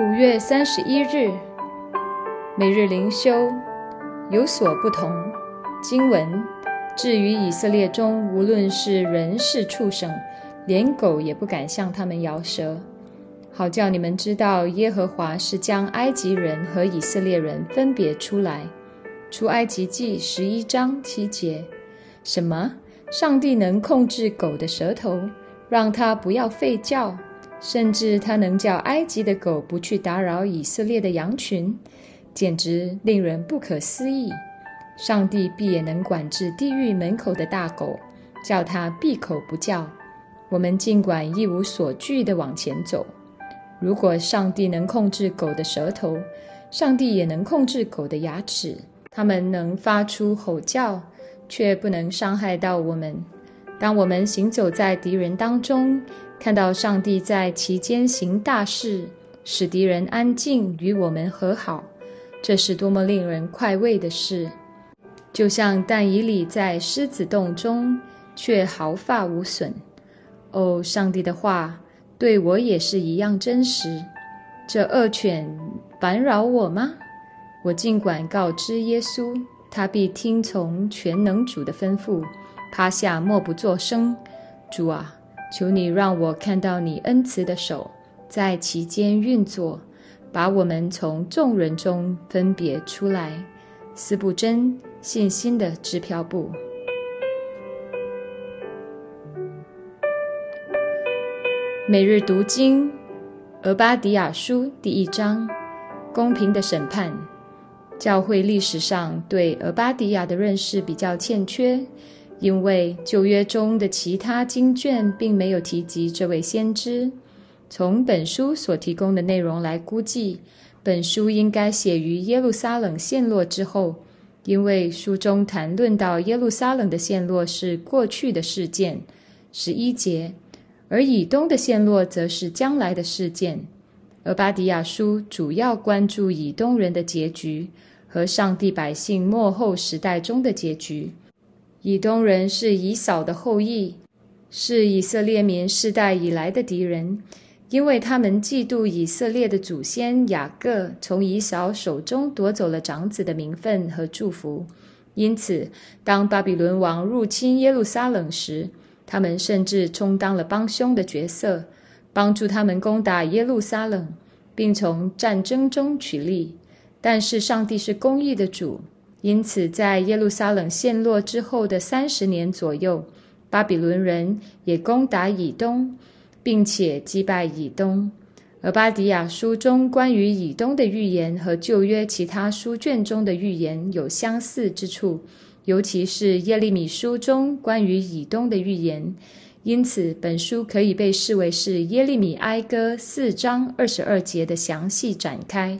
五月三十一日，每日灵修有所不同。经文：至于以色列中，无论是人是畜生，连狗也不敢向他们摇舌，好叫你们知道，耶和华是将埃及人和以色列人分别出来。出埃及记十一章七节。什么？上帝能控制狗的舌头，让它不要吠叫？甚至他能叫埃及的狗不去打扰以色列的羊群，简直令人不可思议。上帝必也能管制地狱门口的大狗，叫它闭口不叫。我们尽管一无所惧地往前走。如果上帝能控制狗的舌头，上帝也能控制狗的牙齿。它们能发出吼叫，却不能伤害到我们。当我们行走在敌人当中，看到上帝在其间行大事，使敌人安静，与我们和好，这是多么令人快慰的事！就像但以理在狮子洞中，却毫发无损。哦，上帝的话对我也是一样真实。这恶犬烦扰我吗？我尽管告知耶稣，他必听从全能主的吩咐，趴下默不作声。主啊！求你让我看到你恩慈的手在其间运作，把我们从众人中分别出来。斯布真信心的支票部。每日读经《俄巴迪亚书》第一章：公平的审判。教会历史上对俄巴迪亚的认识比较欠缺。因为旧约中的其他经卷并没有提及这位先知，从本书所提供的内容来估计，本书应该写于耶路撒冷陷落之后，因为书中谈论到耶路撒冷的陷落是过去的事件，十一节，而以东的陷落则是将来的事件。而巴迪亚书主要关注以东人的结局和上帝百姓末后时代中的结局。以东人是以扫的后裔，是以色列民世代以来的敌人，因为他们嫉妒以色列的祖先雅各从以扫手中夺走了长子的名分和祝福。因此，当巴比伦王入侵耶路撒冷时，他们甚至充当了帮凶的角色，帮助他们攻打耶路撒冷，并从战争中取利。但是，上帝是公义的主。因此，在耶路撒冷陷落之后的三十年左右，巴比伦人也攻打以东，并且击败以东。而巴迪亚书中关于以东的预言和旧约其他书卷中的预言有相似之处，尤其是耶利米书中关于以东的预言。因此，本书可以被视为是耶利米哀歌四章二十二节的详细展开。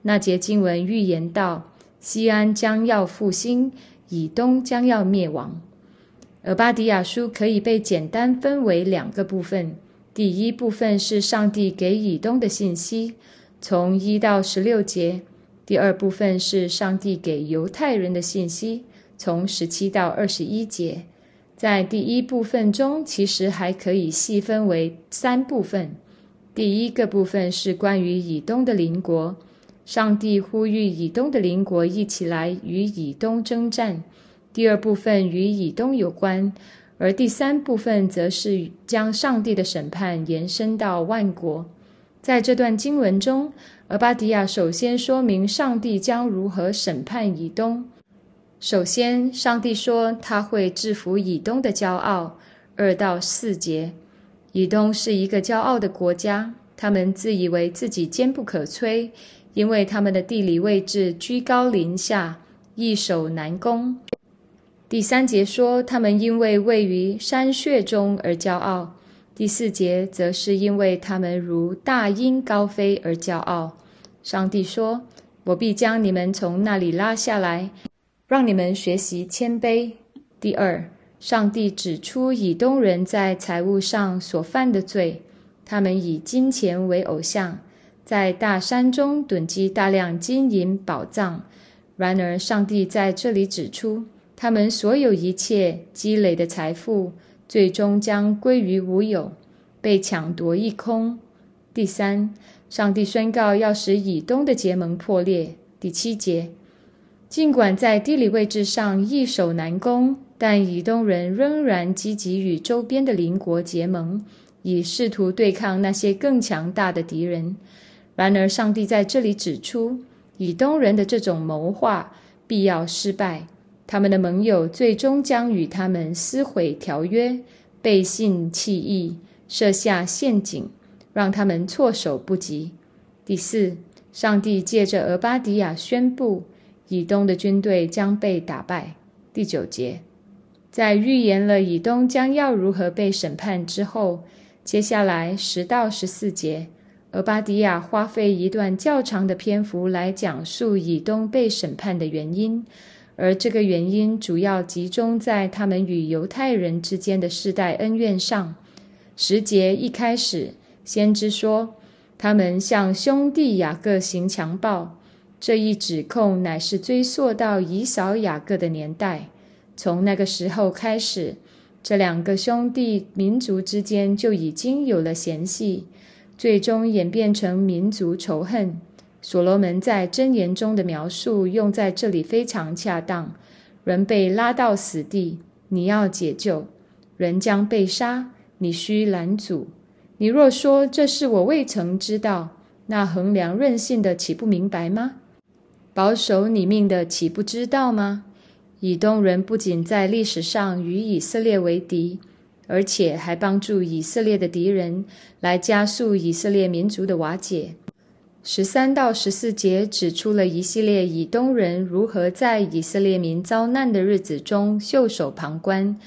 那节经文预言道。西安将要复兴，以东将要灭亡。而巴迪亚书可以被简单分为两个部分：第一部分是上帝给以东的信息，从一到十六节；第二部分是上帝给犹太人的信息，从十七到二十一节。在第一部分中，其实还可以细分为三部分。第一个部分是关于以东的邻国。上帝呼吁以东的邻国一起来与以东征战。第二部分与以东有关，而第三部分则是将上帝的审判延伸到万国。在这段经文中，俄巴迪亚首先说明上帝将如何审判以东。首先，上帝说他会制服以东的骄傲。二到四节，以东是一个骄傲的国家，他们自以为自己坚不可摧。因为他们的地理位置居高临下，易守难攻。第三节说，他们因为位于山穴中而骄傲；第四节则是因为他们如大鹰高飞而骄傲。上帝说：“我必将你们从那里拉下来，让你们学习谦卑。”第二，上帝指出以东人在财务上所犯的罪，他们以金钱为偶像。在大山中囤积大量金银宝藏，然而上帝在这里指出，他们所有一切积累的财富，最终将归于无有，被抢夺一空。第三，上帝宣告要使以东的结盟破裂。第七节，尽管在地理位置上易守难攻，但以东人仍然积极与周边的邻国结盟，以试图对抗那些更强大的敌人。然而，上帝在这里指出，以东人的这种谋划必要失败，他们的盟友最终将与他们撕毁条约，背信弃义，设下陷阱，让他们措手不及。第四。上帝借着俄巴迪亚宣布，以东的军队将被打败。第九节，在预言了以东将要如何被审判之后，接下来十到十四节，俄巴迪亚花费一段较长的篇幅来讲述以东被审判的原因，而这个原因主要集中在他们与犹太人之间的世代恩怨上。时节一开始，先知说。他们向兄弟雅各行强暴，这一指控乃是追溯到以扫雅各的年代。从那个时候开始，这两个兄弟民族之间就已经有了嫌隙，最终演变成民族仇恨。所罗门在箴言中的描述用在这里非常恰当：人被拉到死地，你要解救；人将被杀，你需拦阻。你若说这是我未曾知道，那衡量任性的岂不明白吗？保守你命的岂不知道吗？以东人不仅在历史上与以色列为敌，而且还帮助以色列的敌人来加速以色列民族的瓦解。十三到十四节指出了一系列以东人如何在以色列民遭难的日子中袖手旁观。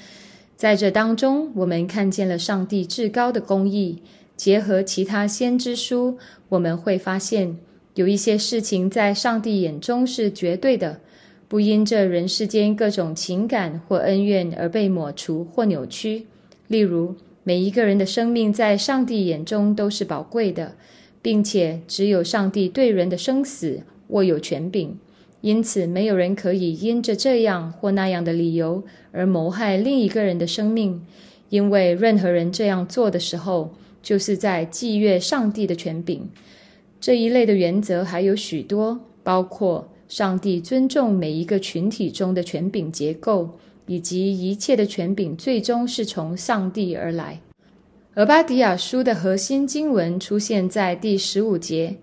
在这当中，我们看见了上帝至高的公义。结合其他先知书，我们会发现有一些事情在上帝眼中是绝对的，不因这人世间各种情感或恩怨而被抹除或扭曲。例如，每一个人的生命在上帝眼中都是宝贵的，并且只有上帝对人的生死握有权柄。因此，没有人可以因着这样或那样的理由而谋害另一个人的生命，因为任何人这样做的时候，就是在僭越上帝的权柄。这一类的原则还有许多，包括上帝尊重每一个群体中的权柄结构，以及一切的权柄最终是从上帝而来。俄巴底亚书的核心经文出现在第十五节。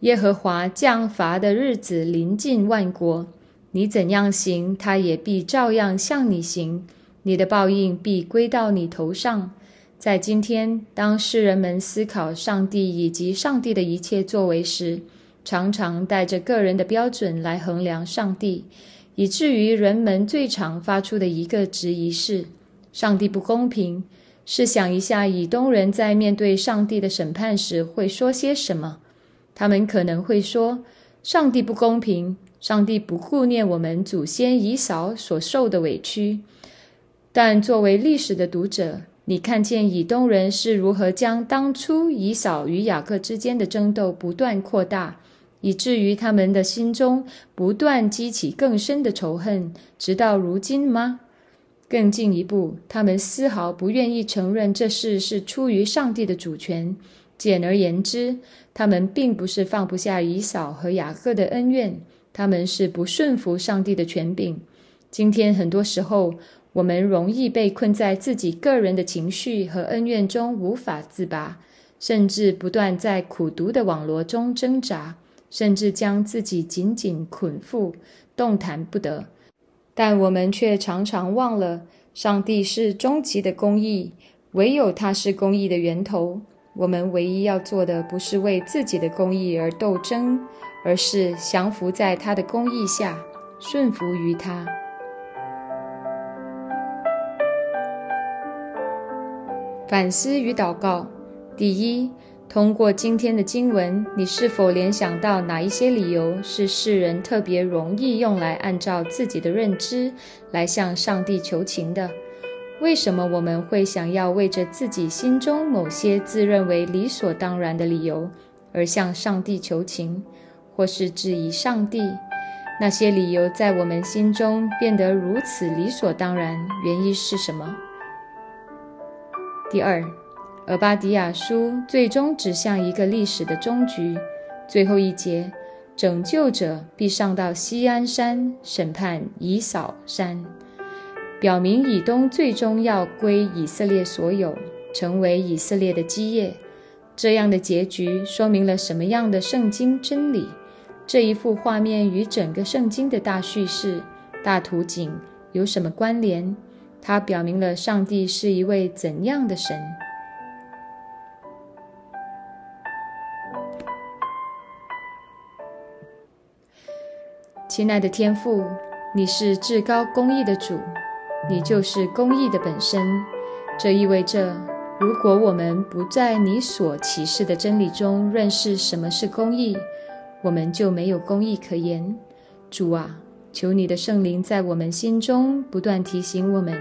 耶和华降罚的日子临近万国，你怎样行，他也必照样向你行，你的报应必归到你头上。在今天，当世人们思考上帝以及上帝的一切作为时，常常带着个人的标准来衡量上帝，以至于人们最常发出的一个质疑是：上帝不公平。试想一下，以东人在面对上帝的审判时会说些什么？他们可能会说：“上帝不公平，上帝不顾念我们祖先以扫所受的委屈。”但作为历史的读者，你看见以东人是如何将当初以扫与雅各之间的争斗不断扩大，以至于他们的心中不断激起更深的仇恨，直到如今吗？更进一步，他们丝毫不愿意承认这事是出于上帝的主权。简而言之，他们并不是放不下以扫和雅各的恩怨，他们是不顺服上帝的权柄。今天很多时候，我们容易被困在自己个人的情绪和恩怨中无法自拔，甚至不断在苦毒的网络中挣扎，甚至将自己紧紧捆缚，动弹不得。但我们却常常忘了，上帝是终极的公义，唯有他是公义的源头。我们唯一要做的，不是为自己的公义而斗争，而是降服在他的公义下，顺服于他。反思与祷告：第一，通过今天的经文，你是否联想到哪一些理由是世人特别容易用来按照自己的认知来向上帝求情的？为什么我们会想要为着自己心中某些自认为理所当然的理由而向上帝求情，或是质疑上帝？那些理由在我们心中变得如此理所当然，原因是什么？第二，俄巴迪亚书最终指向一个历史的终局。最后一节，拯救者必上到西安山审判以扫山，表明以东最终要归以色列所有，成为以色列的基业。这样的结局说明了什么样的圣经真理？这一幅画面与整个圣经的大叙事、大图景有什么关联？它表明了上帝是一位怎样的神？亲爱的天父，你是至高公义的主，你就是公义的本身。这意味着，如果我们不在你所启示的真理中认识什么是公义，我们就没有公义可言。主啊，求你的圣灵在我们心中不断提醒我们，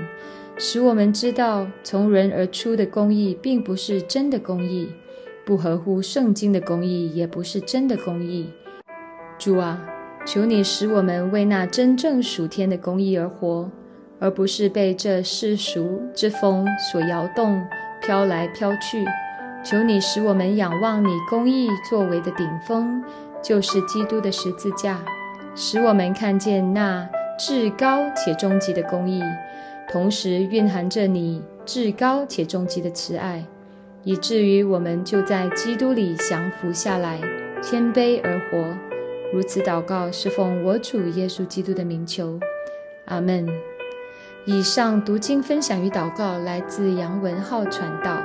使我们知道从人而出的公义并不是真的公义，不合乎圣经的公义也不是真的公义。主啊。求你使我们为那真正属天的公义而活，而不是被这世俗之风所摇动、飘来飘去。求你使我们仰望你公义作为的顶峰，就是基督的十字架，使我们看见那至高且终极的公义，同时蕴含着你至高且终极的慈爱，以至于我们就在基督里降服下来，谦卑而活。如此祷告，是奉我主耶稣基督的名求，阿门。以上读经分享与祷告来自杨文浩传道。